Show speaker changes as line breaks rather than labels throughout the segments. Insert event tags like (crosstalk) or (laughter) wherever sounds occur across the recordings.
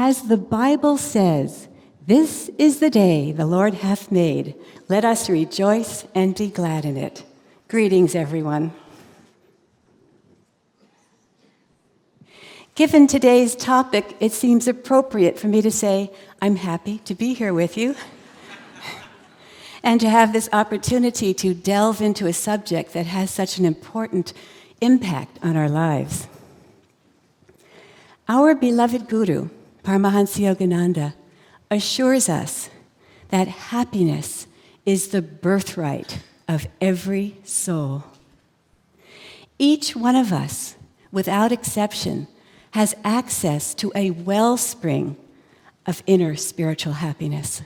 As the Bible says, this is the day the Lord hath made. Let us rejoice and be glad in it. Greetings, everyone. Given today's topic, it seems appropriate for me to say, I'm happy to be here with you (laughs) and to have this opportunity to delve into a subject that has such an important impact on our lives. Our beloved Guru, Paramahansa Yogananda, assures us that happiness is the birthright of every soul. Each one of us, without exception, has access to a wellspring of inner spiritual happiness.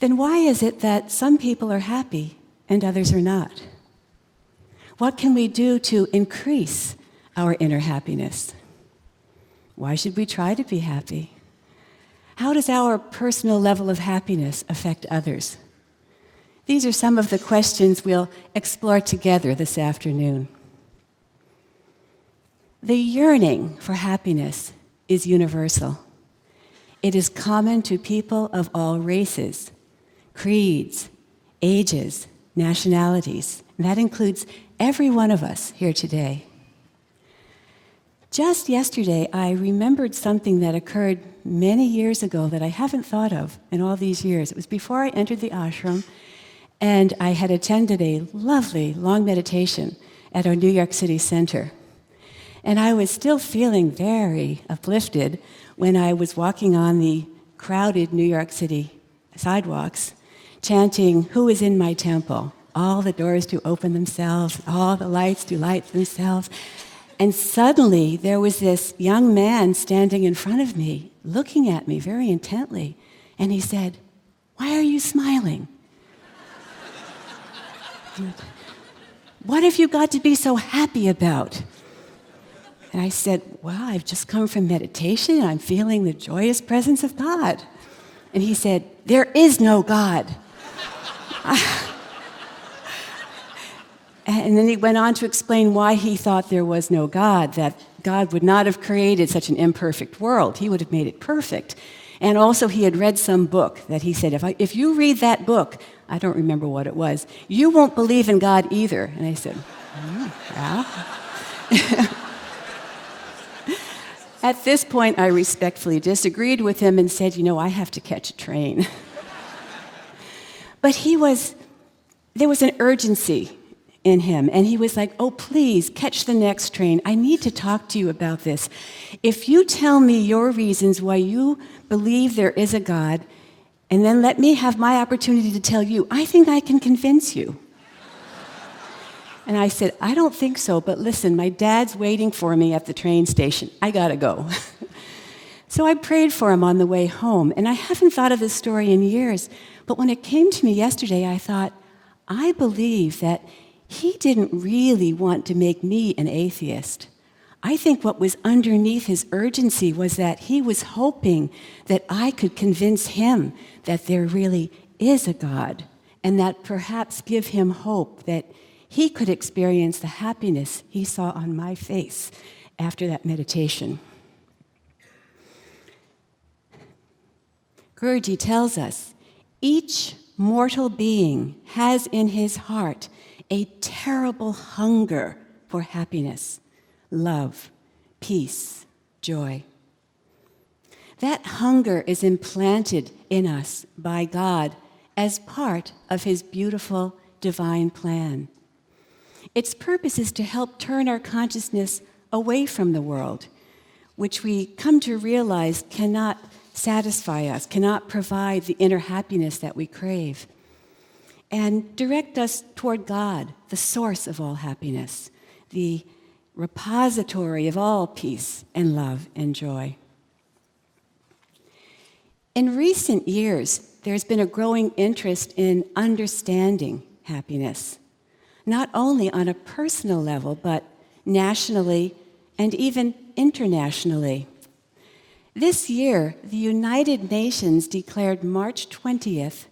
Then why is it that some people are happy and others are not? What can we do to increase our inner happiness? Why should we try to be happy? How does our personal level of happiness affect others? These are some of the questions we'll explore together this afternoon. The yearning for happiness is universal. It is common to people of all races, creeds, ages, nationalities. And that includes every one of us here today. Just yesterday, I remembered something that occurred many years ago that I haven't thought of in all these years. It was before I entered the ashram, and I had attended a lovely long meditation at our New York City center. And I was still feeling very uplifted when I was walking on the crowded New York City sidewalks, chanting, Who is in my temple? All the doors do open themselves, all the lights do light themselves. And suddenly there was this young man standing in front of me, looking at me very intently. And he said, Why are you smiling? what have you got to be so happy about? And I said, Well, I've just come from meditation and I'm feeling the joyous presence of God. And he said, There is no God. (laughs) And then he went on to explain why he thought there was no God, that God would not have created such an imperfect world. He would have made it perfect. And also, he had read some book that he said, if, I, if you read that book, I don't remember what it was, you won't believe in God either. And I said, mm, yeah. (laughs) At this point, I respectfully disagreed with him and said, You know, I have to catch a train. (laughs) but he was, there was an urgency in him. And he was like, Oh, please catch the next train. I need to talk to you about this. If you tell me your reasons why you believe there is a God, and then let me have my opportunity to tell you, I think I can convince you. And I said, I don't think so, but listen, my dad's waiting for me at the train station. I gotta go. (laughs) so I prayed for him on the way home, and I haven't thought of this story in years, but when it came to me yesterday, I thought, I believe that he didn't really want to make me an atheist. I think what was underneath his urgency was that he was hoping that I could convince him that there really is a God and that perhaps give him hope that he could experience the happiness he saw on my face after that meditation. Guruji tells us each mortal being has in his heart a terrible hunger for happiness, love, peace, joy. That hunger is implanted in us by God as part of His beautiful divine plan. Its purpose is to help turn our consciousness away from the world, which we come to realize cannot satisfy us, cannot provide the inner happiness that we crave and direct us toward God, the source of all happiness, the repository of all peace and love and joy. In recent years, there's been a growing interest in understanding happiness, not only on a personal level, but nationally and even internationally. This year, the United Nations declared March 20th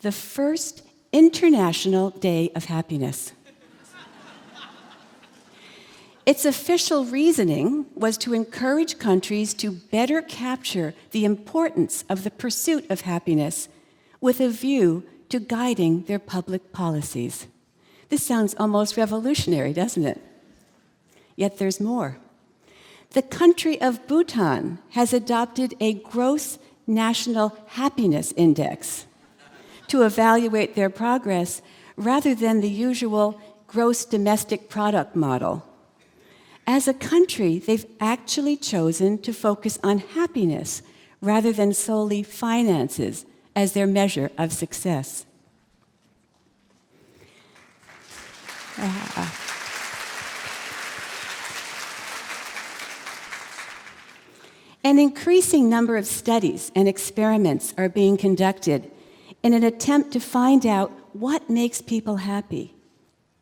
the first International Day of Happiness. Its official reasoning was to encourage countries to better capture the importance of the pursuit of happiness with a view to guiding their public policies. This sounds almost revolutionary, doesn't it? Yet there's more. The country of Bhutan has adopted a gross national happiness index to evaluate their progress rather than the usual gross domestic product model. As a country, they've actually chosen to focus on happiness rather than solely finances as their measure of success. Ah. An increasing number of studies and experiments are being conducted in an attempt to find out what makes people happy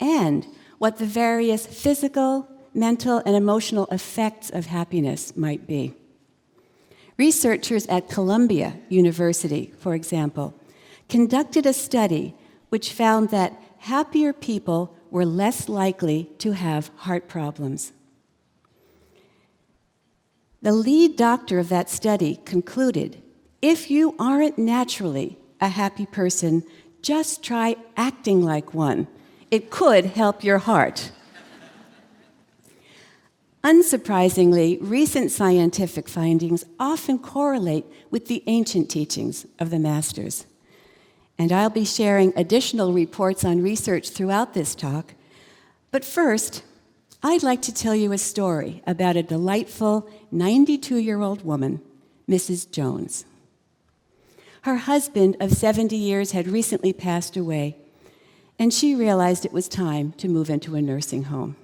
and what the various physical, mental, and emotional effects of happiness might be. Researchers at Columbia University, for example, conducted a study which found that happier people were less likely to have heart problems. The lead doctor of that study concluded if you aren't naturally a happy person, just try acting like one. It could help your heart. Unsurprisingly, recent scientific findings often correlate with the ancient teachings of the masters. And I'll be sharing additional reports on research throughout this talk. But first, I'd like to tell you a story about a delightful 92 year old woman, Mrs. Jones. Her husband of 70 years had recently passed away, and she realized it was time to move into a nursing home.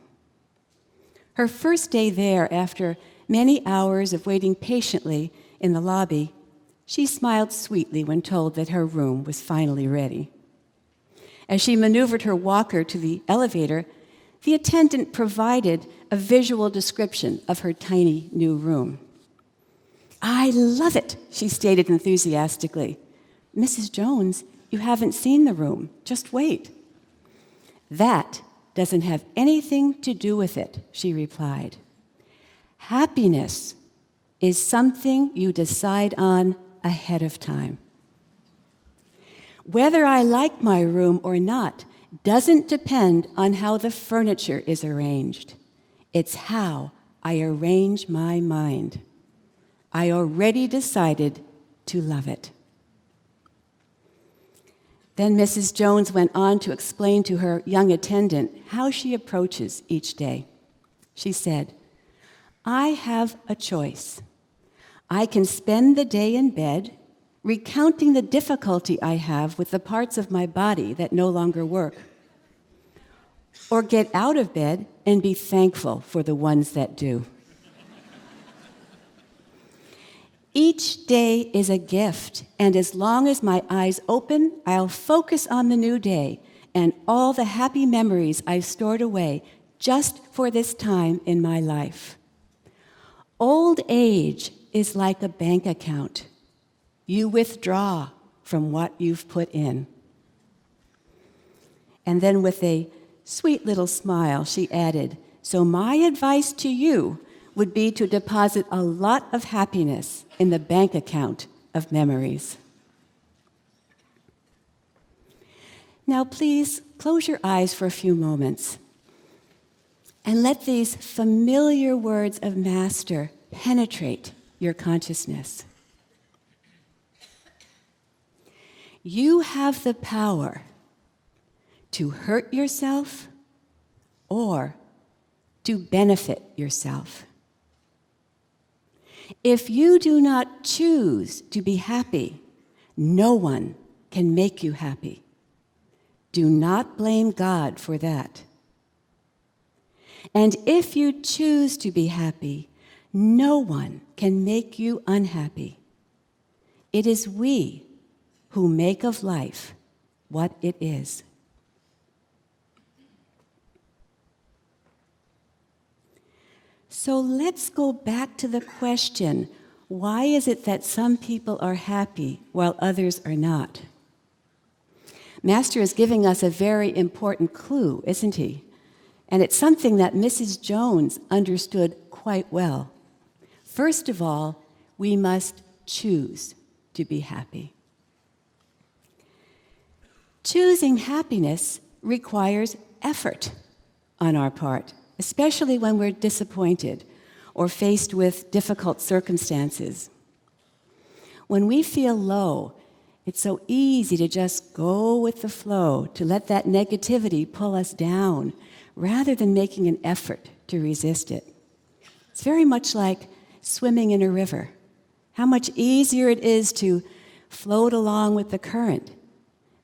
Her first day there, after many hours of waiting patiently in the lobby, she smiled sweetly when told that her room was finally ready. As she maneuvered her walker to the elevator, the attendant provided a visual description of her tiny new room. I love it, she stated enthusiastically. Mrs. Jones, you haven't seen the room. Just wait. That doesn't have anything to do with it, she replied. Happiness is something you decide on ahead of time. Whether I like my room or not doesn't depend on how the furniture is arranged. It's how I arrange my mind. I already decided to love it. Then Mrs. Jones went on to explain to her young attendant how she approaches each day. She said, I have a choice. I can spend the day in bed recounting the difficulty I have with the parts of my body that no longer work. Or get out of bed and be thankful for the ones that do. Each day is a gift, and as long as my eyes open, I'll focus on the new day and all the happy memories I've stored away just for this time in my life. Old age is like a bank account you withdraw from what you've put in. And then, with a sweet little smile, she added, So, my advice to you would be to deposit a lot of happiness in the bank account of memories. Now, please close your eyes for a few moments and let these familiar words of Master penetrate your consciousness. You have the power to hurt yourself or to benefit yourself. If you do not choose to be happy, no one can make you happy. Do not blame God for that. And if you choose to be happy, no one can make you unhappy. It is we who make of life what it is. So let's go back to the question why is it that some people are happy while others are not? Master is giving us a very important clue, isn't he? And it's something that Mrs. Jones understood quite well. First of all, we must choose to be happy. Choosing happiness requires effort on our part, especially when we're disappointed or faced with difficult circumstances. When we feel low, it's so easy to just go with the flow, to let that negativity pull us down, rather than making an effort to resist it. It's very much like swimming in a river. How much easier it is to float along with the current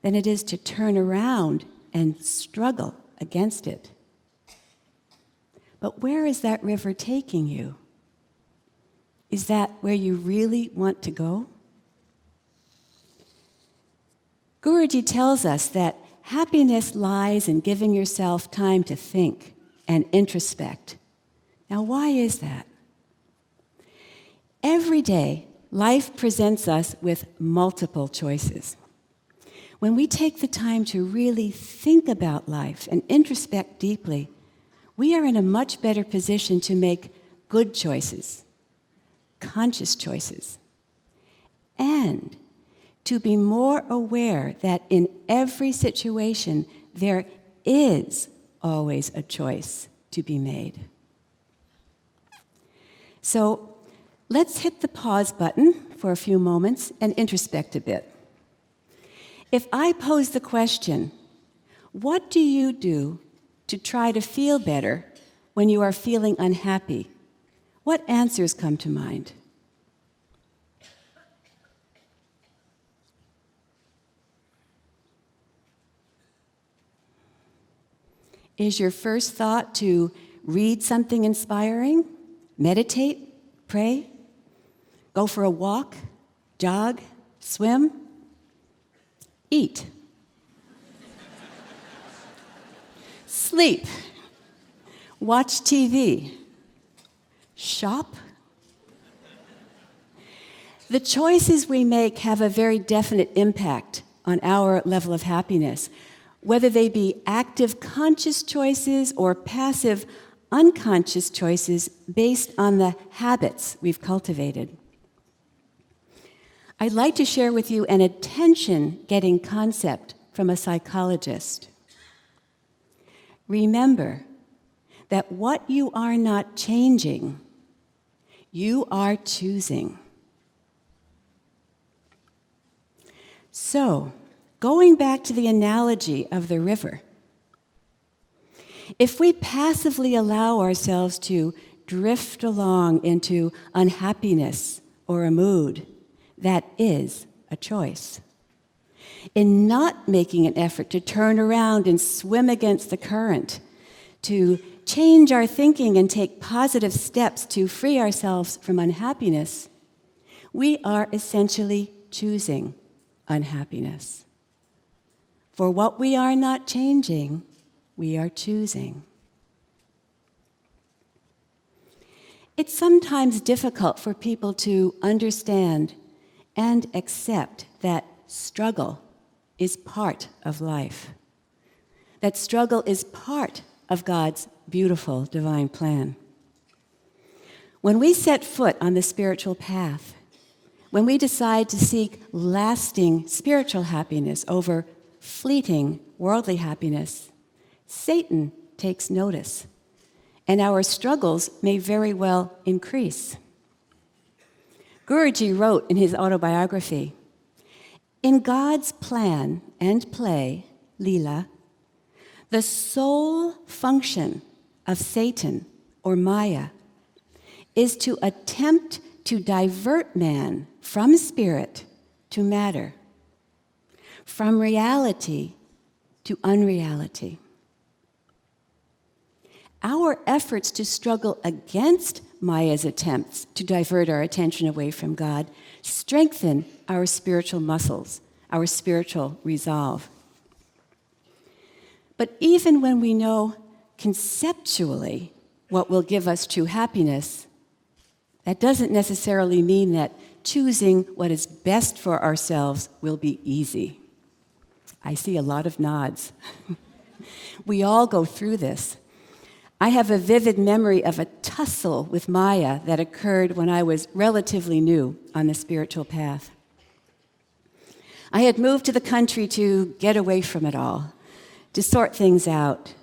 than it is to turn around and struggle against it. But where is that river taking you? Is that where you really want to go? Guruji tells us that happiness lies in giving yourself time to think and introspect. Now, why is that? Every day, life presents us with multiple choices. When we take the time to really think about life and introspect deeply, we are in a much better position to make good choices, conscious choices, and to be more aware that in every situation there is always a choice to be made. So let's hit the pause button for a few moments and introspect a bit. If I pose the question, what do you do to try to feel better when you are feeling unhappy? What answers come to mind? Is your first thought to read something inspiring, meditate, pray, go for a walk, jog, swim, eat, sleep, watch TV, shop? The choices we make have a very definite impact on our level of happiness whether they be active conscious choices or passive unconscious choices based on the habits we've cultivated. I'd like to share with you an attention getting concept from a psychologist. Remember that what you are not changing, you are choosing. So, Going back to the analogy of the river, if we passively allow ourselves to drift along into unhappiness or a mood, that is a choice. In not making an effort to turn around and swim against the current, to change our thinking and take positive steps to free ourselves from unhappiness, we are essentially choosing unhappiness. For what we are not changing, we are choosing. It's sometimes difficult for people to understand and accept that struggle is part of life, that struggle is part of God's beautiful divine plan. When we set foot on the spiritual path, when we decide to seek lasting spiritual happiness over fleeting worldly happiness, Satan takes notice, and our struggles may very well increase. Guruji wrote in his autobiography In God's plan and play, Leela, the sole function of Satan or Maya is to attempt to divert man from spirit to matter from reality to unreality. Our efforts to struggle against Maya's attempts to divert our attention away from God strengthen our spiritual muscles, our spiritual resolve. But even when we know conceptually what will give us true happiness, that doesn't necessarily mean that choosing what is best for ourselves will be easy. I see a lot of nods. (laughs) we all go through this. I have a vivid memory of a tussle with Maya that occurred when I was relatively new on the spiritual path. I had moved to the country to get away from it all, to sort things out,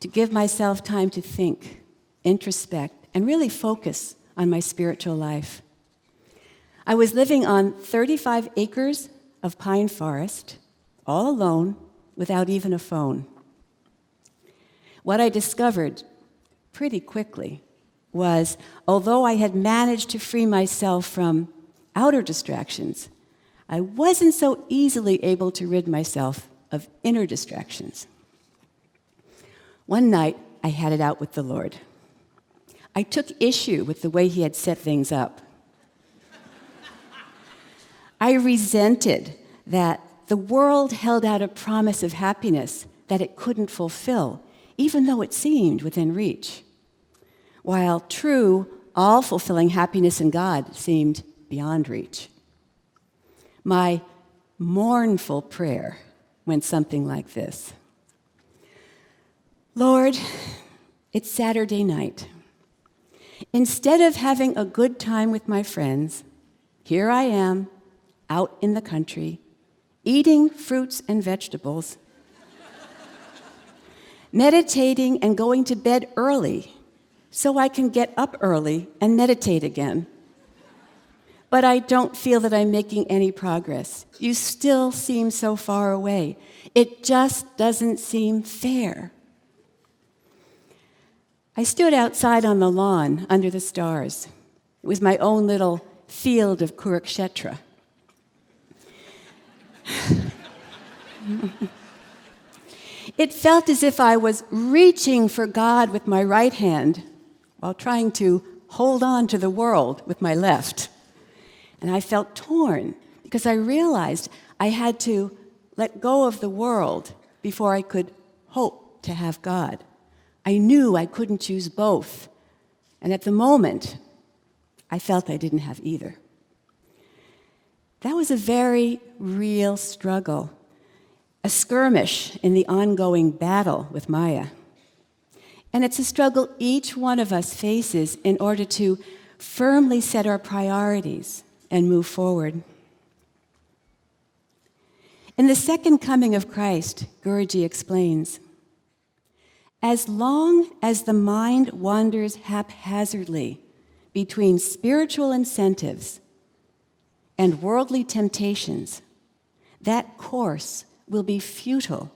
to give myself time to think, introspect, and really focus on my spiritual life. I was living on 35 acres of pine forest, all alone, without even a phone. What I discovered pretty quickly was although I had managed to free myself from outer distractions, I wasn't so easily able to rid myself of inner distractions. One night, I had it out with the Lord. I took issue with the way He had set things up. I resented that the world held out a promise of happiness that it couldn't fulfill, even though it seemed within reach, while true, all fulfilling happiness in God seemed beyond reach. My mournful prayer went something like this Lord, it's Saturday night. Instead of having a good time with my friends, here I am out in the country, eating fruits and vegetables, meditating and going to bed early so I can get up early and meditate again. But I don't feel that I'm making any progress. You still seem so far away. It just doesn't seem fair. I stood outside on the lawn under the stars. It was my own little field of Kurukshetra. (laughs) it felt as if I was reaching for God with my right hand while trying to hold on to the world with my left. And I felt torn because I realized I had to let go of the world before I could hope to have God. I knew I couldn't choose both. And at the moment, I felt I didn't have either. That was a very real struggle, a skirmish in the ongoing battle with Maya. And it's a struggle each one of us faces in order to firmly set our priorities and move forward. In the second coming of Christ, Guruji explains as long as the mind wanders haphazardly between spiritual incentives and worldly temptations, that course will be futile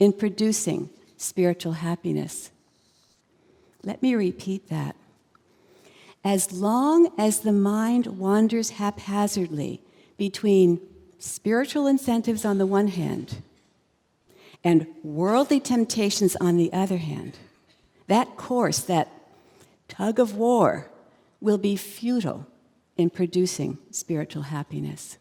in producing spiritual happiness. Let me repeat that. As long as the mind wanders haphazardly between spiritual incentives on the one hand and worldly temptations on the other hand, that course, that tug of war, will be futile in producing spiritual happiness.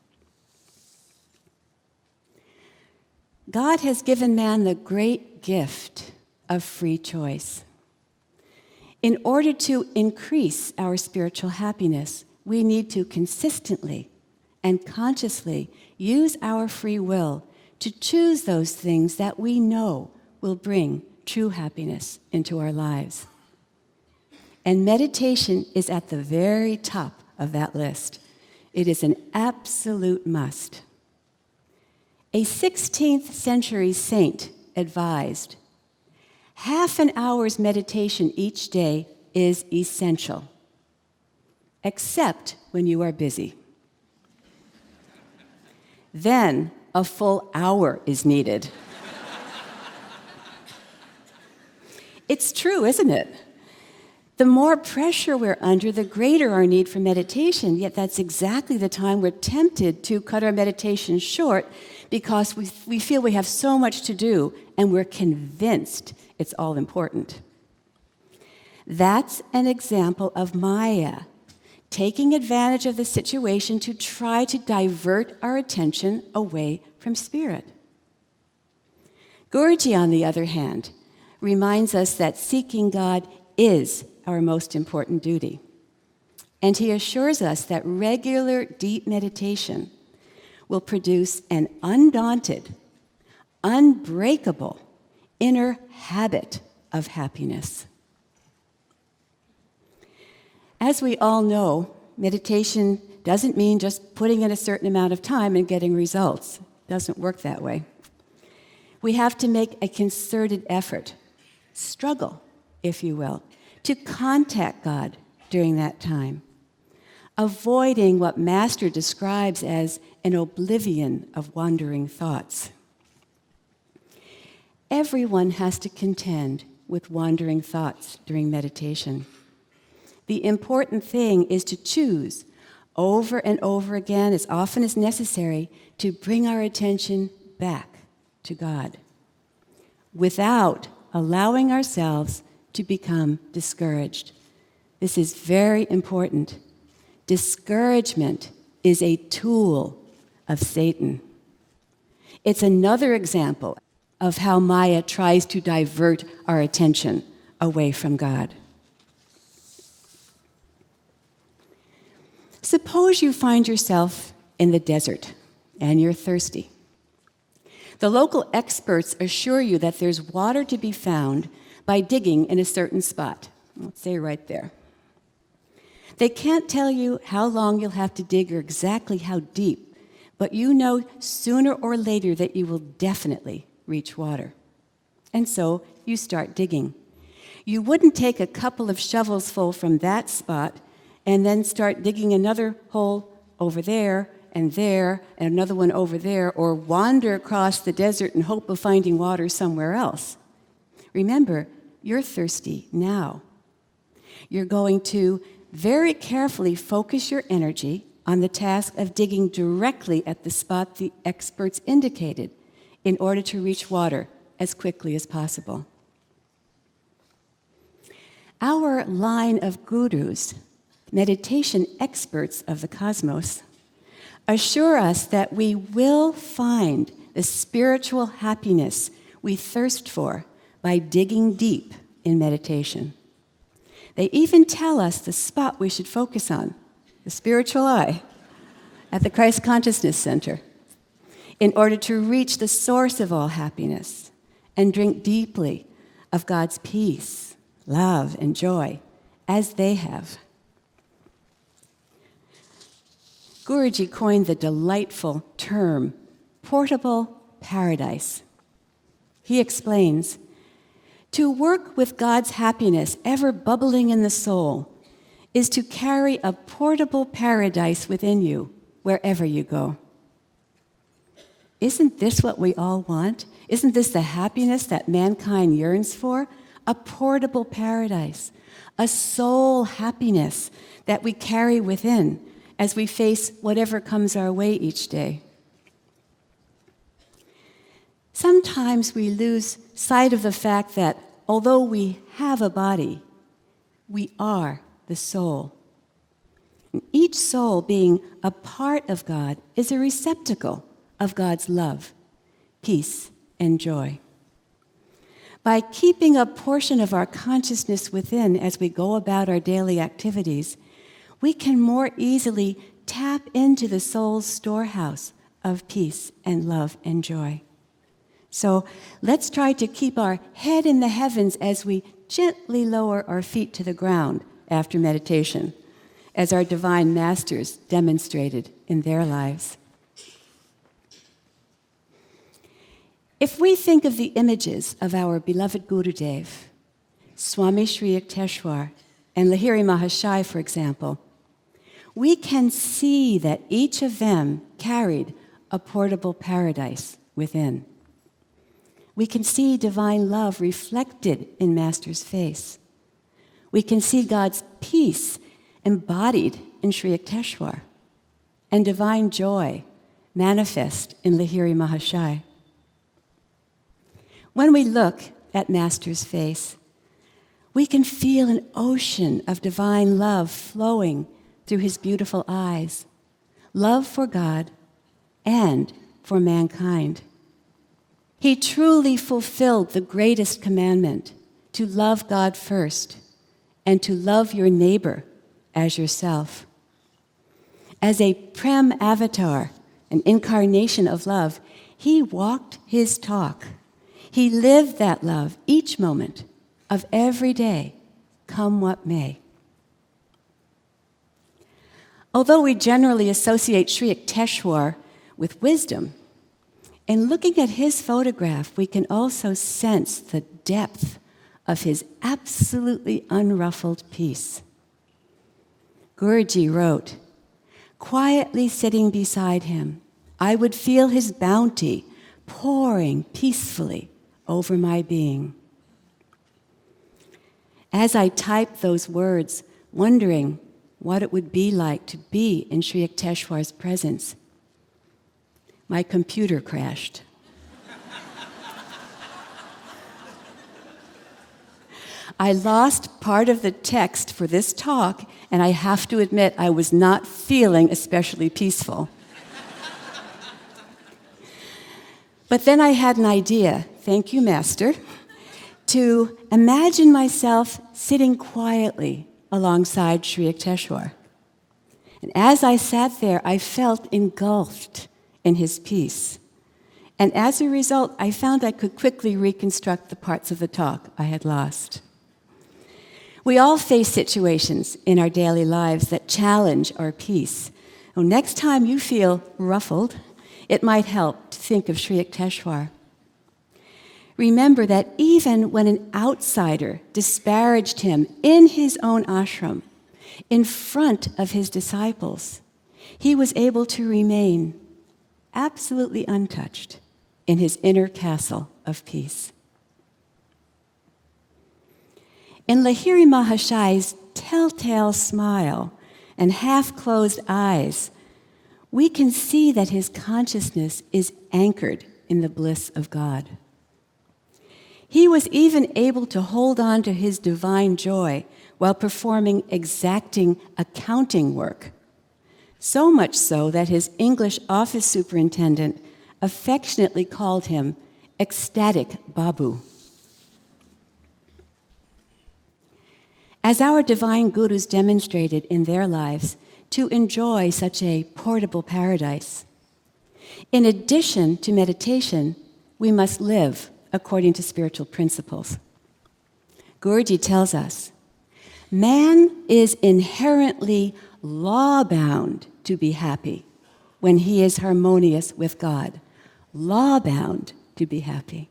God has given man the great gift of free choice. In order to increase our spiritual happiness, we need to consistently and consciously use our free will to choose those things that we know will bring true happiness into our lives. And meditation is at the very top of that list. It is an absolute must. A 16th century saint advised half an hour's meditation each day is essential, except when you are busy. Then a full hour is needed. it's true, isn't it? The more pressure we're under, the greater our need for meditation. Yet that's exactly the time we're tempted to cut our meditation short because we, we feel we have so much to do and we're convinced it's all important. That's an example of Maya taking advantage of the situation to try to divert our attention away from spirit. Guruji, on the other hand, reminds us that seeking God is our most important duty. And he assures us that regular deep meditation will produce an undaunted, unbreakable inner habit of happiness. As we all know, meditation doesn't mean just putting in a certain amount of time and getting results. It doesn't work that way. We have to make a concerted effort, struggle, if you will, to contact God during that time, avoiding what Master describes as an oblivion of wandering thoughts. Everyone has to contend with wandering thoughts during meditation. The important thing is to choose over and over again, as often as necessary, to bring our attention back to God without allowing ourselves to become discouraged. This is very important. Discouragement is a tool of Satan. It's another example of how Maya tries to divert our attention away from God. Suppose you find yourself in the desert and you're thirsty. The local experts assure you that there's water to be found by digging in a certain spot. Let's say right there. They can't tell you how long you'll have to dig or exactly how deep, but you know sooner or later that you will definitely reach water. And so you start digging. You wouldn't take a couple of shovels full from that spot and then start digging another hole over there and there and another one over there, or wander across the desert in hope of finding water somewhere else. Remember, you're thirsty now. You're going to very carefully focus your energy on the task of digging directly at the spot the experts indicated in order to reach water as quickly as possible. Our line of gurus, meditation experts of the cosmos, assure us that we will find the spiritual happiness we thirst for by digging deep in meditation. They even tell us the spot we should focus on, the spiritual eye, at the Christ Consciousness Center in order to reach the source of all happiness and drink deeply of God's peace, love, and joy as they have. Guruji coined the delightful term portable paradise. He explains to work with God's happiness ever bubbling in the soul is to carry a portable paradise within you wherever you go. Isn't this what we all want? Isn't this the happiness that mankind yearns for? A portable paradise, a soul happiness that we carry within as we face whatever comes our way each day. Sometimes we lose sight of the fact that although we have a body, we are the soul. Each soul, being a part of God, is a receptacle of God's love, peace, and joy. By keeping a portion of our consciousness within as we go about our daily activities, we can more easily tap into the soul's storehouse of peace and love and joy. So let's try to keep our head in the heavens as we gently lower our feet to the ground after meditation, as our divine masters demonstrated in their lives. If we think of the images of our beloved Gurudev, Swami Sri Yukteswar and Lahiri Mahashai, for example, we can see that each of them carried a portable paradise within. We can see divine love reflected in Master's face. We can see God's peace embodied in Sri Yukteswar and divine joy manifest in Lahiri Mahashai. When we look at Master's face, we can feel an ocean of divine love flowing through his beautiful eyes love for God and for mankind. He truly fulfilled the greatest commandment to love God first and to love your neighbor as yourself. As a Prem avatar, an incarnation of love, he walked his talk he lived that love each moment of every day, come what may. Although we generally associate Sri Yukteswar with wisdom, in looking at his photograph, we can also sense the depth of his absolutely unruffled peace. Guruji wrote, Quietly sitting beside him, I would feel his bounty pouring peacefully over my being. As I typed those words, wondering what it would be like to be in Sri Yukteswar's presence, my computer crashed. I lost part of the text for this talk, and I have to admit I was not feeling especially peaceful. but then I had an idea, thank you, Master, to imagine myself sitting quietly alongside Sri Yukteswar. And as I sat there, I felt engulfed in his peace. And as a result, I found I could quickly reconstruct the parts of the talk I had lost. We all face situations in our daily lives that challenge our peace. Well, next time you feel ruffled, it might help to think of Sri Yukteswar. Remember that even when an outsider disparaged him in his own ashram, in front of his disciples, he was able to remain absolutely untouched in his inner castle of peace. In Lahiri Mahashai's telltale smile and half closed eyes, we can see that his consciousness is anchored in the bliss of God. He was even able to hold on to his divine joy while performing exacting accounting work. So much so that his English office superintendent affectionately called him ecstatic Babu. As our divine gurus demonstrated in their lives, to enjoy such a portable paradise. In addition to meditation, we must live according to spiritual principles. Guruji tells us man is inherently law bound to be happy when he is harmonious with God, law bound to be happy.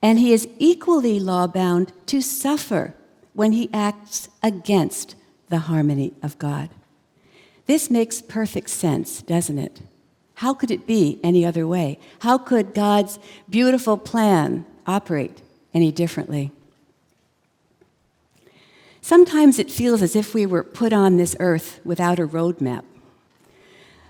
And he is equally law bound to suffer when he acts against the harmony of God. This makes perfect sense, doesn't it? How could it be any other way? How could God's beautiful plan operate any differently? Sometimes it feels as if we were put on this earth without a roadmap.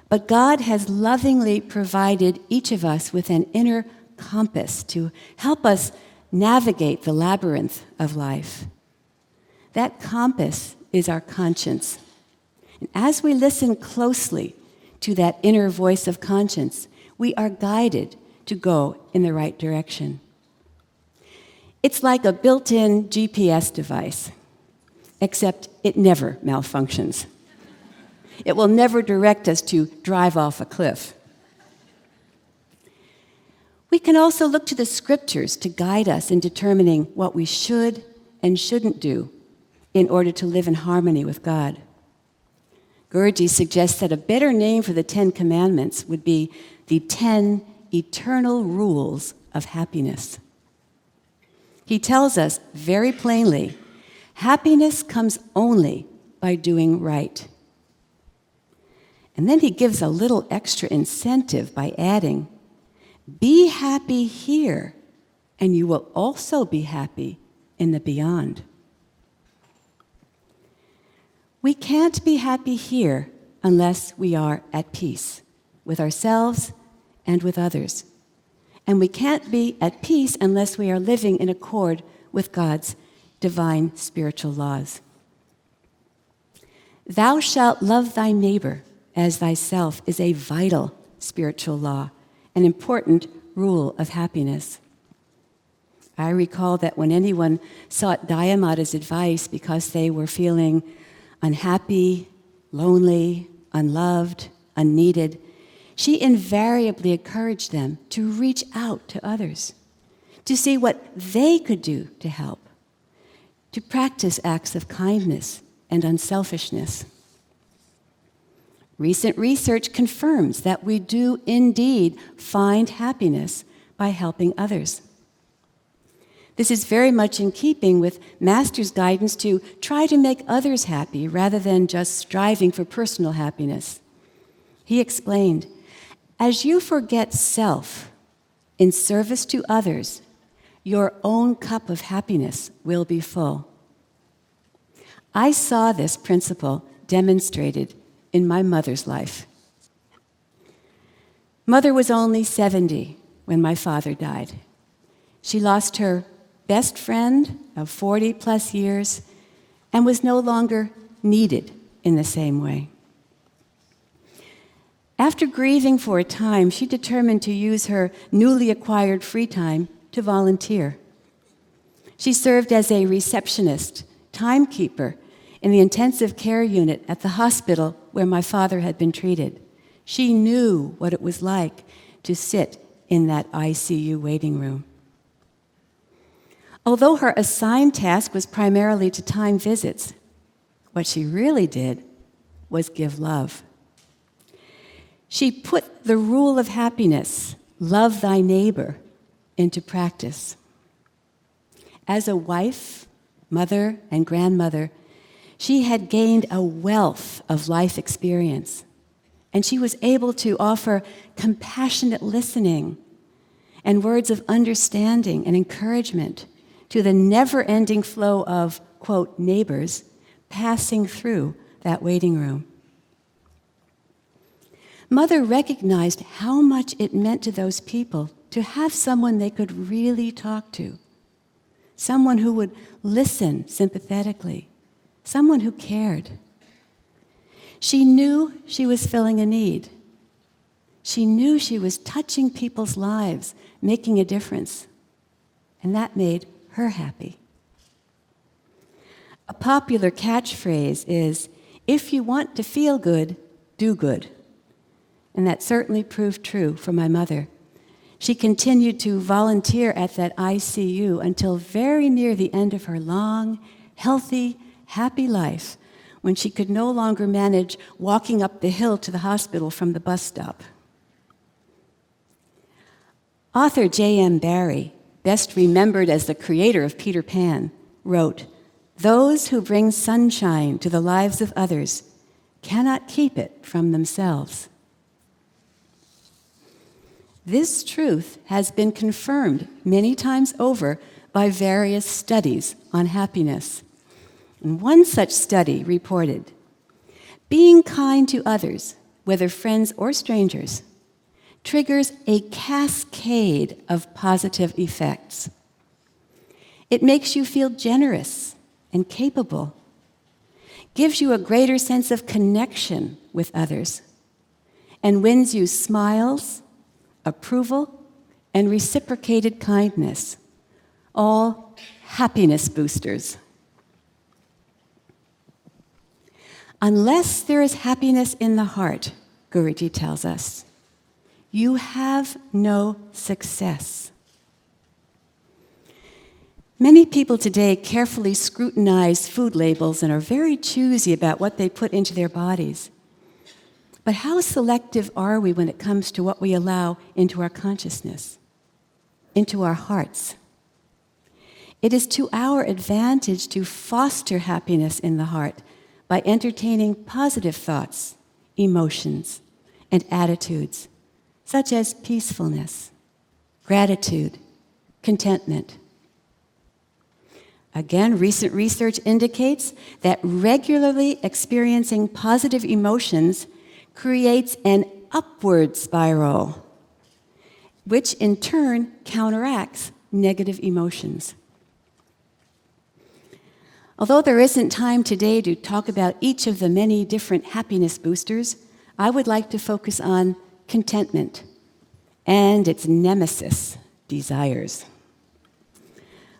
But God has lovingly provided each of us with an inner compass to help us navigate the labyrinth of life. That compass is our conscience. And as we listen closely to that inner voice of conscience, we are guided to go in the right direction. It's like a built in GPS device, except it never malfunctions. It will never direct us to drive off a cliff. We can also look to the scriptures to guide us in determining what we should and shouldn't do in order to live in harmony with God. Guruji suggests that a better name for the Ten Commandments would be the Ten Eternal Rules of Happiness. He tells us very plainly happiness comes only by doing right. And then he gives a little extra incentive by adding, Be happy here, and you will also be happy in the beyond. We can't be happy here unless we are at peace with ourselves and with others. And we can't be at peace unless we are living in accord with God's divine spiritual laws. Thou shalt love thy neighbor as thyself is a vital spiritual law, an important rule of happiness. I recall that when anyone sought Daya Mata's advice because they were feeling unhappy, lonely, unloved, unneeded, she invariably encouraged them to reach out to others, to see what they could do to help, to practice acts of kindness and unselfishness. Recent research confirms that we do indeed find happiness by helping others. This is very much in keeping with Master's guidance to try to make others happy rather than just striving for personal happiness. He explained As you forget self in service to others, your own cup of happiness will be full. I saw this principle demonstrated in my mother's life. Mother was only 70 when my father died. She lost her best friend of 40 plus years and was no longer needed in the same way. After grieving for a time, she determined to use her newly acquired free time to volunteer. She served as a receptionist, timekeeper in the intensive care unit at the hospital where my father had been treated. She knew what it was like to sit in that ICU waiting room. Although her assigned task was primarily to time visits, what she really did was give love. She put the rule of happiness, love thy neighbor, into practice. As a wife, mother, and grandmother, she had gained a wealth of life experience, and she was able to offer compassionate listening and words of understanding and encouragement to the never ending flow of, quote, neighbors passing through that waiting room. Mother recognized how much it meant to those people to have someone they could really talk to, someone who would listen sympathetically, someone who cared. She knew she was filling a need. She knew she was touching people's lives, making a difference. And that made her happy. A popular catchphrase is if you want to feel good, do good. And that certainly proved true for my mother. She continued to volunteer at that ICU until very near the end of her long, healthy, happy life when she could no longer manage walking up the hill to the hospital from the bus stop. Author J.M. Barrie, best remembered as the creator of Peter Pan, wrote Those who bring sunshine to the lives of others cannot keep it from themselves. This truth has been confirmed many times over by various studies on happiness. And one such study reported being kind to others, whether friends or strangers, triggers a cascade of positive effects. It makes you feel generous and capable, gives you a greater sense of connection with others, and wins you smiles approval, and reciprocated kindness, all happiness boosters. Unless there is happiness in the heart, Guruji tells us, you have no success. Many people today carefully scrutinize food labels and are very choosy about what they put into their bodies. But how selective are we when it comes to what we allow into our consciousness, into our hearts? It is to our advantage to foster happiness in the heart by entertaining positive thoughts, emotions, and attitudes, such as peacefulness, gratitude, contentment. Again, recent research indicates that regularly experiencing positive emotions creates an upward spiral, which in turn counteracts negative emotions. Although there isn't time today to talk about each of the many different happiness boosters, I would like to focus on contentment and its nemesis, desires.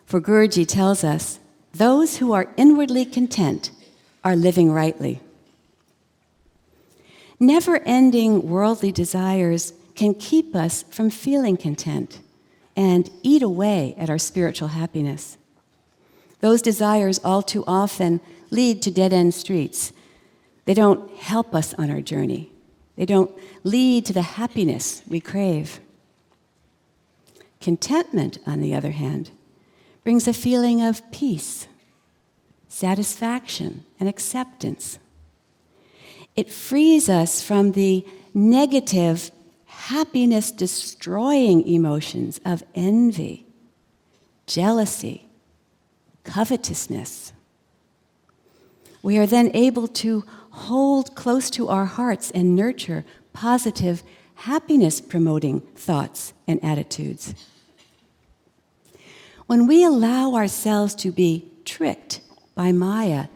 For Guruji tells us, those who are inwardly content are living rightly. Never ending worldly desires can keep us from feeling content and eat away at our spiritual happiness. Those desires all too often lead to dead end streets. They don't help us on our journey. They don't lead to the happiness we crave. Contentment, on the other hand, brings a feeling of peace, satisfaction, and acceptance. It frees us from the negative, happiness destroying emotions of envy, jealousy, covetousness. We are then able to hold close to our hearts and nurture positive, happiness promoting thoughts and attitudes. When we allow ourselves to be tricked by Maya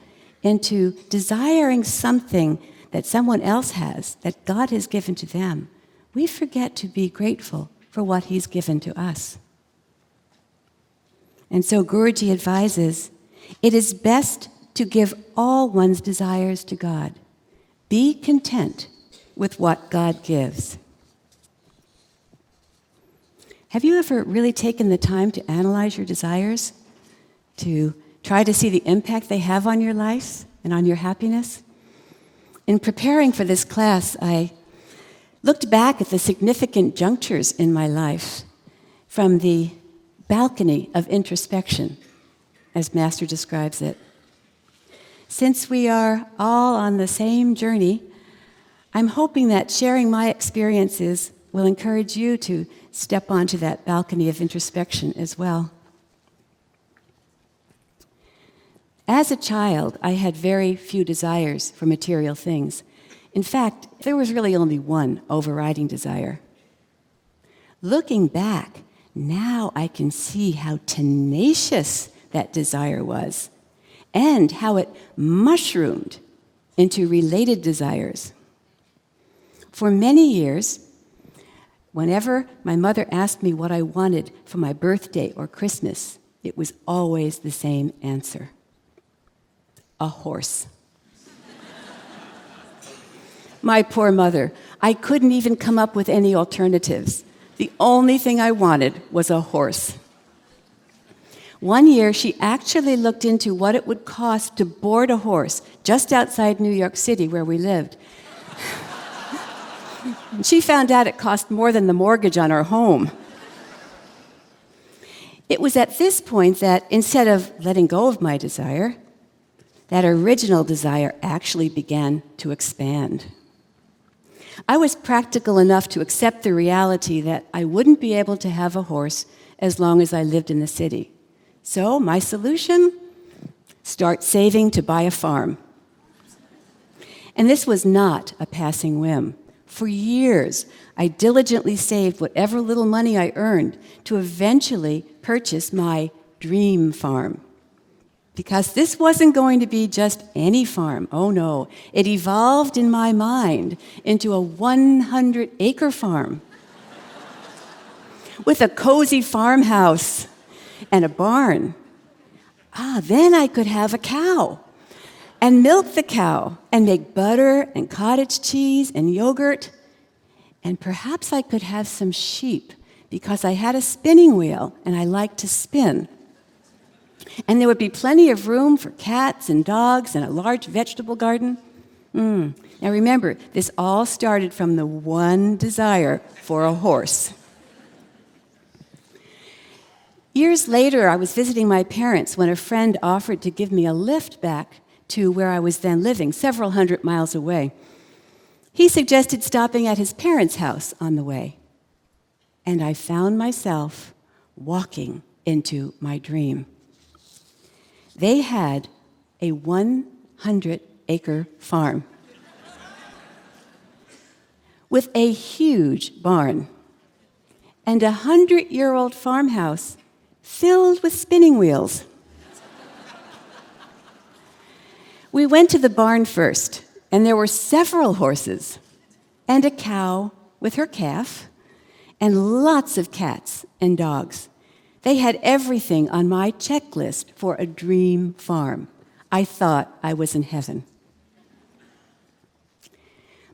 into desiring something that someone else has, that God has given to them, we forget to be grateful for what He's given to us. And so Guruji advises it is best to give all one's desires to God. Be content with what God gives. Have you ever really taken the time to analyze your desires? To try to see the impact they have on your life and on your happiness? In preparing for this class, I looked back at the significant junctures in my life from the balcony of introspection, as Master describes it. Since we are all on the same journey, I'm hoping that sharing my experiences will encourage you to step onto that balcony of introspection as well. As a child, I had very few desires for material things. In fact, there was really only one overriding desire. Looking back, now I can see how tenacious that desire was and how it mushroomed into related desires. For many years, whenever my mother asked me what I wanted for my birthday or Christmas, it was always the same answer a horse. (laughs) My poor mother. I couldn't even come up with any alternatives. The only thing I wanted was a horse. One year, she actually looked into what it would cost to board a horse just outside New York City, where we lived. she found out it cost more than the mortgage on our home. It was at this point that instead of letting go of my desire, that original desire actually began to expand. I was practical enough to accept the reality that I wouldn't be able to have a horse as long as I lived in the city. So, my solution start saving to buy a farm. And this was not a passing whim. For years, I diligently saved whatever little money I earned to eventually purchase my dream farm because this wasn't going to be just any farm. Oh no. It evolved in my mind into a 100 acre farm (laughs) with a cozy farmhouse and a barn. Ah, then I could have a cow and milk the cow and make butter and cottage cheese and yogurt. And perhaps I could have some sheep because I had a spinning wheel and I liked to spin. And there would be plenty of room for cats and dogs and a large vegetable garden. Mm. Now remember, this all started from the one desire for a horse. Years later, I was visiting my parents when a friend offered to give me a lift back to where I was then living, several hundred miles away. He suggested stopping at his parents' house on the way. And I found myself walking into my dream. They had a 100 acre farm with a huge barn and a hundred year old farmhouse filled with spinning wheels. we went to the barn first, and there were several horses and a cow with her calf and lots of cats and dogs. They had everything on my checklist for a dream farm. I thought I was in heaven.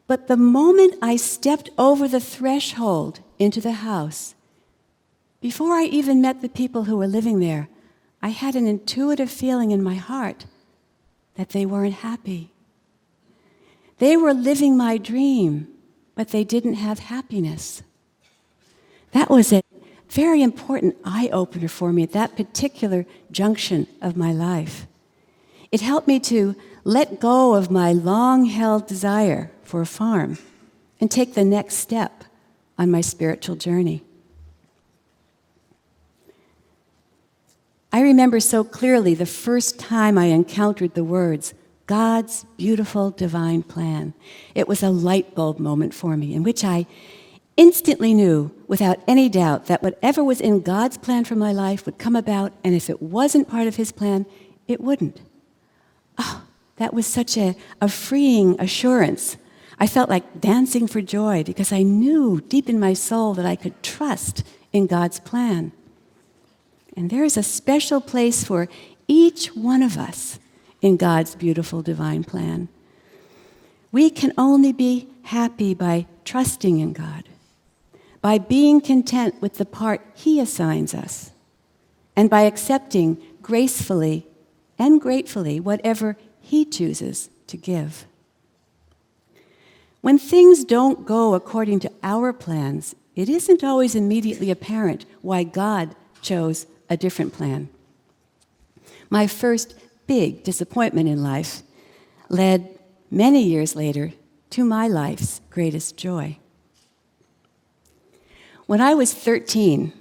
But the moment I stepped over the threshold into the house, before I even met the people who were living there, I had an intuitive feeling in my heart that they weren't happy. They were living my dream, but they didn't have happiness. That was a very important eye opener for me at that particular junction of my life. It helped me to let go of my long held desire for a farm and take the next step on my spiritual journey. I remember so clearly the first time I encountered the words, God's beautiful divine plan. It was a light bulb moment for me in which I instantly knew without any doubt that whatever was in God's plan for my life would come about, and if it wasn't part of His plan, it wouldn't. Oh, that was such a, a freeing assurance. I felt like dancing for joy because I knew deep in my soul that I could trust in God's plan. And there is a special place for each one of us in God's beautiful divine plan. We can only be happy by trusting in God, by being content with the part He assigns us, and by accepting gracefully and gratefully whatever He chooses to give. When things don't go according to our plans, it isn't always immediately apparent why God chose a different plan. My first big disappointment in life led many years later to my life's greatest joy. When I was 13,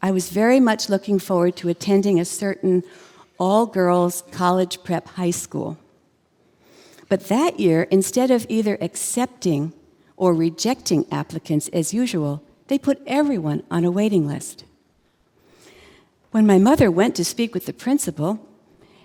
I was very much looking forward to attending a certain all girls college prep high school. But that year, instead of either accepting or rejecting applicants as usual, they put everyone on a waiting list. When my mother went to speak with the principal,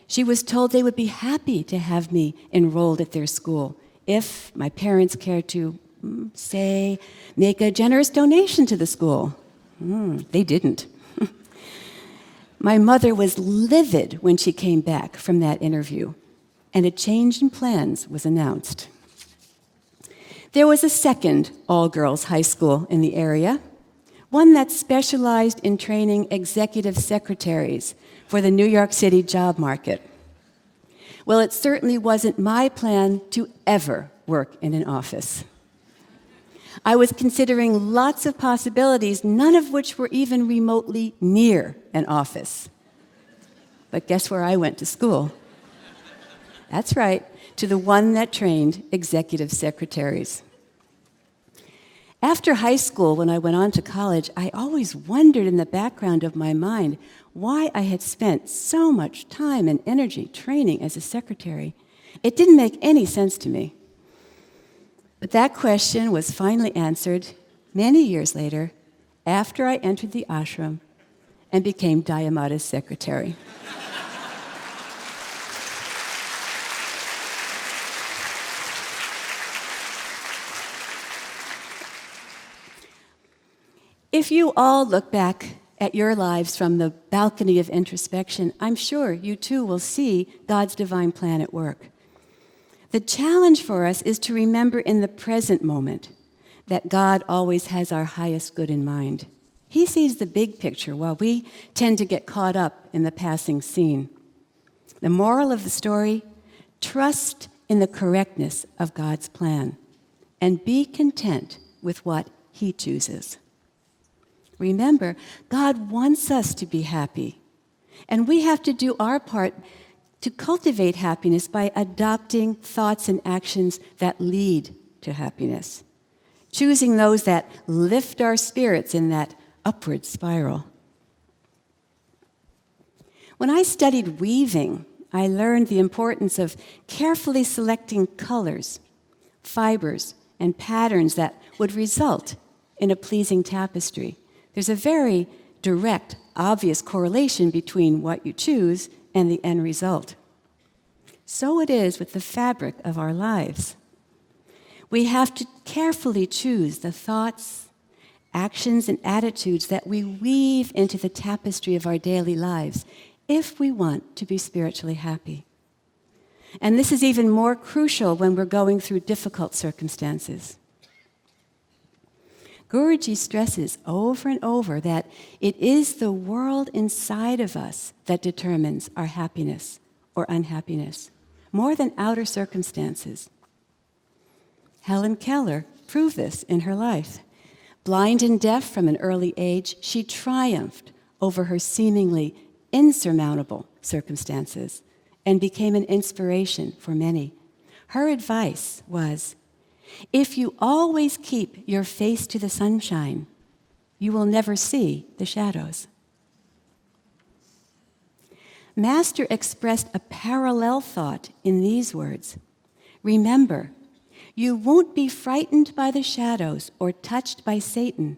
she was told they would be happy to have me enrolled at their school if my parents cared to, mm, say, make a generous donation to the school. Mm, they didn't. (laughs) my mother was livid when she came back from that interview, and a change in plans was announced. There was a second all girls high school in the area, one that specialized in training executive secretaries for the New York City job market. Well, it certainly wasn't my plan to ever work in an office. I was considering lots of possibilities, none of which were even remotely near an office. But guess where I went to school? That's right, to the one that trained executive secretaries. After high school, when I went on to college, I always wondered in the background of my mind why I had spent so much time and energy training as a secretary. It didn't make any sense to me. But that question was finally answered many years later after I entered the ashram and became Daya Mata's secretary. If you all look back at your lives from the balcony of introspection, I'm sure you too will see God's divine plan at work. The challenge for us is to remember in the present moment that God always has our highest good in mind. He sees the big picture while we tend to get caught up in the passing scene. The moral of the story trust in the correctness of God's plan and be content with what He chooses. Remember, God wants us to be happy. And we have to do our part to cultivate happiness by adopting thoughts and actions that lead to happiness, choosing those that lift our spirits in that upward spiral. When I studied weaving, I learned the importance of carefully selecting colors, fibers, and patterns that would result in a pleasing tapestry. There's a very direct, obvious correlation between what you choose and the end result. So it is with the fabric of our lives. We have to carefully choose the thoughts, actions, and attitudes that we weave into the tapestry of our daily lives if we want to be spiritually happy. And this is even more crucial when we're going through difficult circumstances. Guruji stresses over and over that it is the world inside of us that determines our happiness or unhappiness, more than outer circumstances. Helen Keller proved this in her life. Blind and deaf from an early age, she triumphed over her seemingly insurmountable circumstances and became an inspiration for many. Her advice was if you always keep your face to the sunshine, you will never see the shadows. Master expressed a parallel thought in these words Remember, you won't be frightened by the shadows or touched by Satan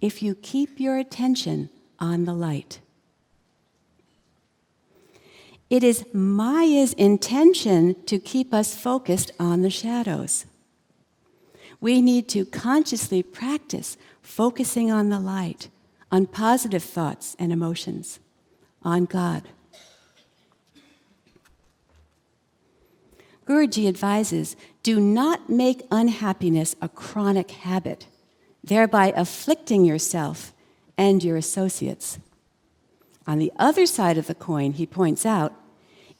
if you keep your attention on the light. It is Maya's intention to keep us focused on the shadows. We need to consciously practice focusing on the light, on positive thoughts and emotions, on God. Guruji advises do not make unhappiness a chronic habit, thereby afflicting yourself and your associates. On the other side of the coin, he points out,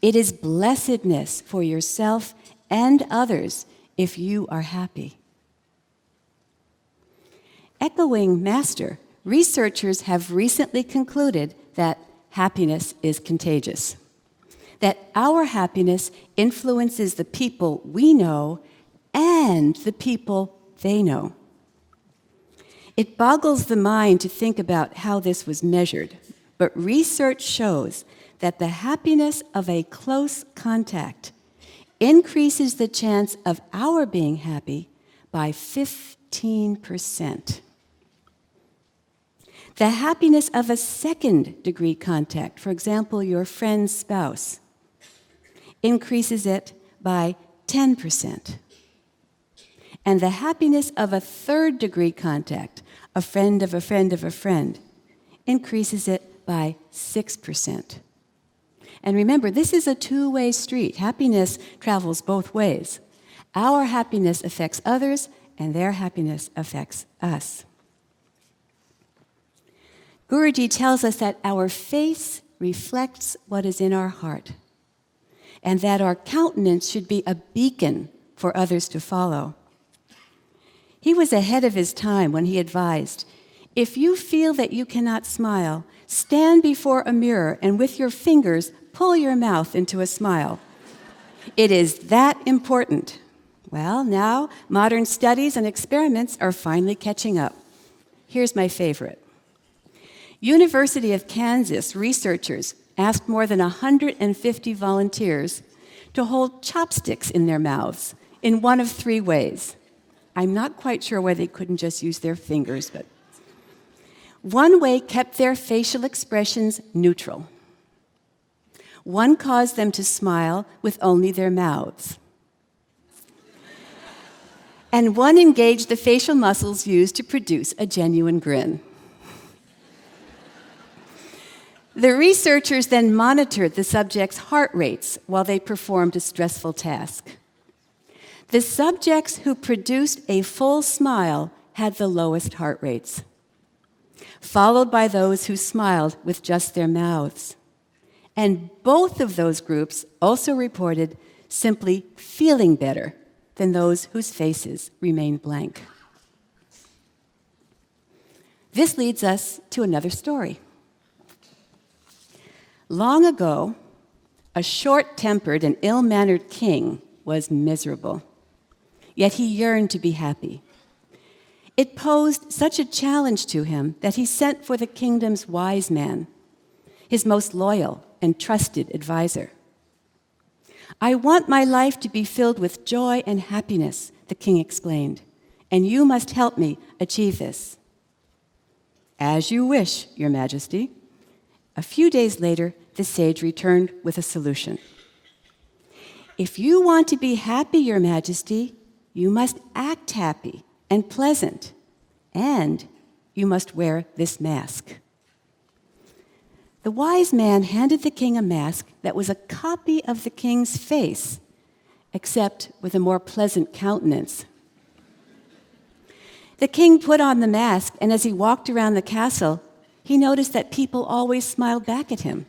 it is blessedness for yourself and others if you are happy. Echoing Master, researchers have recently concluded that happiness is contagious, that our happiness influences the people we know and the people they know. It boggles the mind to think about how this was measured, but research shows that the happiness of a close contact increases the chance of our being happy by 15%. The happiness of a second degree contact, for example, your friend's spouse, increases it by 10%. And the happiness of a third degree contact, a friend of a friend of a friend, increases it by 6%. And remember, this is a two way street. Happiness travels both ways. Our happiness affects others, and their happiness affects us. Guruji tells us that our face reflects what is in our heart, and that our countenance should be a beacon for others to follow. He was ahead of his time when he advised if you feel that you cannot smile, stand before a mirror and with your fingers pull your mouth into a smile. It is that important. Well, now modern studies and experiments are finally catching up. Here's my favorite. University of Kansas researchers asked more than 150 volunteers to hold chopsticks in their mouths in one of three ways. I'm not quite sure why they couldn't just use their fingers, but one way kept their facial expressions neutral. One caused them to smile with only their mouths. And one engaged the facial muscles used to produce a genuine grin. The researchers then monitored the subjects' heart rates while they performed a stressful task. The subjects who produced a full smile had the lowest heart rates, followed by those who smiled with just their mouths. And both of those groups also reported simply feeling better than those whose faces remained blank. This leads us to another story. Long ago, a short tempered and ill mannered king was miserable, yet he yearned to be happy. It posed such a challenge to him that he sent for the kingdom's wise man, his most loyal and trusted advisor. I want my life to be filled with joy and happiness, the king explained, and you must help me achieve this. As you wish, Your Majesty. A few days later, the sage returned with a solution. If you want to be happy, Your Majesty, you must act happy and pleasant, and you must wear this mask. The wise man handed the king a mask that was a copy of the king's face, except with a more pleasant countenance. The king put on the mask, and as he walked around the castle, he noticed that people always smiled back at him.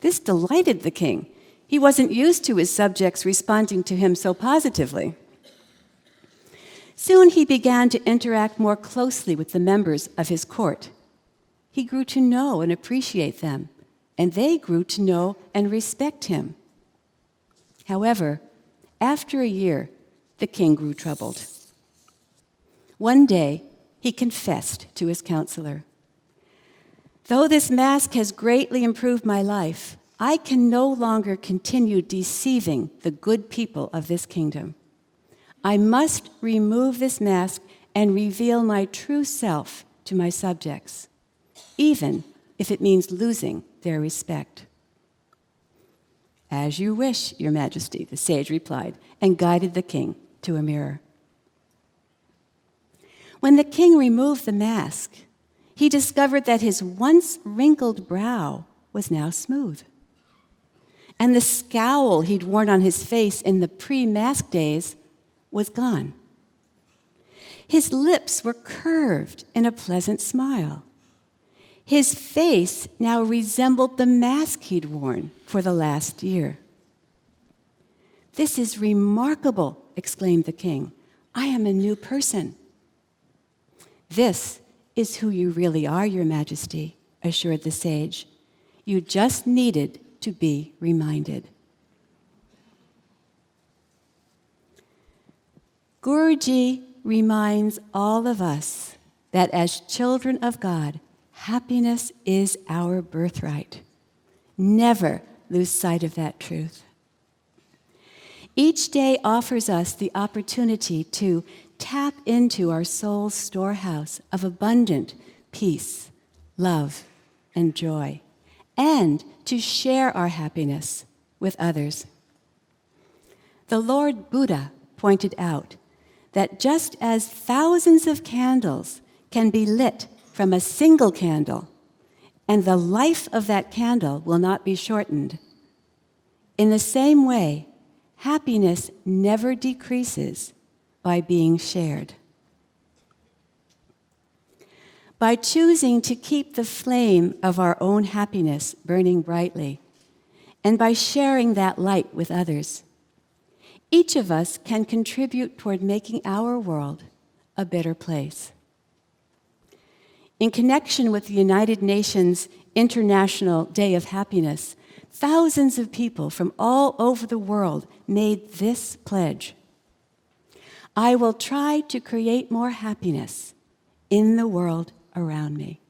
This delighted the king. He wasn't used to his subjects responding to him so positively. Soon he began to interact more closely with the members of his court. He grew to know and appreciate them, and they grew to know and respect him. However, after a year, the king grew troubled. One day, he confessed to his counselor Though this mask has greatly improved my life, I can no longer continue deceiving the good people of this kingdom. I must remove this mask and reveal my true self to my subjects, even if it means losing their respect. As you wish, Your Majesty, the sage replied, and guided the king to a mirror. When the king removed the mask, he discovered that his once wrinkled brow was now smooth. And the scowl he'd worn on his face in the pre mask days was gone. His lips were curved in a pleasant smile. His face now resembled the mask he'd worn for the last year. This is remarkable, exclaimed the king. I am a new person. This is who you really are, Your Majesty, assured the sage. You just needed to be reminded. Guruji reminds all of us that as children of God, happiness is our birthright. Never lose sight of that truth. Each day offers us the opportunity to tap into our soul's storehouse of abundant peace, love, and joy, and to share our happiness with others. The Lord Buddha pointed out that just as thousands of candles can be lit from a single candle, and the life of that candle will not be shortened, in the same way, happiness never decreases by being shared. By choosing to keep the flame of our own happiness burning brightly, and by sharing that light with others, each of us can contribute toward making our world a better place. In connection with the United Nations International Day of Happiness, thousands of people from all over the world made this pledge I will try to create more happiness in the world around me.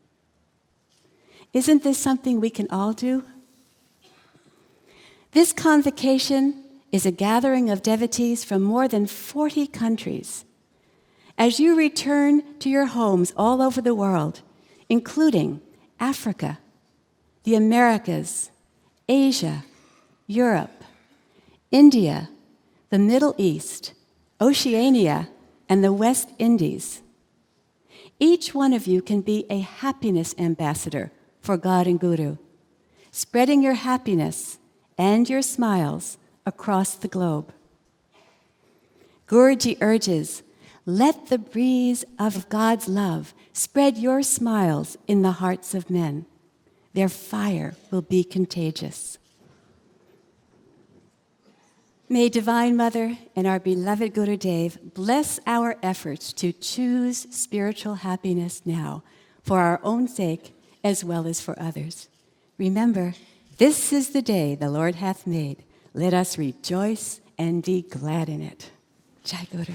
Isn't this something we can all do? This convocation is a gathering of devotees from more than 40 countries. As you return to your homes all over the world, including Africa, the Americas, Asia, Europe, India, the Middle East, Oceania, and the West Indies. Each one of you can be a happiness ambassador for God and Guru, spreading your happiness and your smiles across the globe. Guruji urges, let the breeze of God's love spread your smiles in the hearts of men. Their fire will be contagious. May Divine Mother and our beloved Guru Dev bless our efforts to choose spiritual happiness now for our own sake as well as for others. Remember, this is the day the Lord hath made. Let us rejoice and be glad in it. Jai Guru.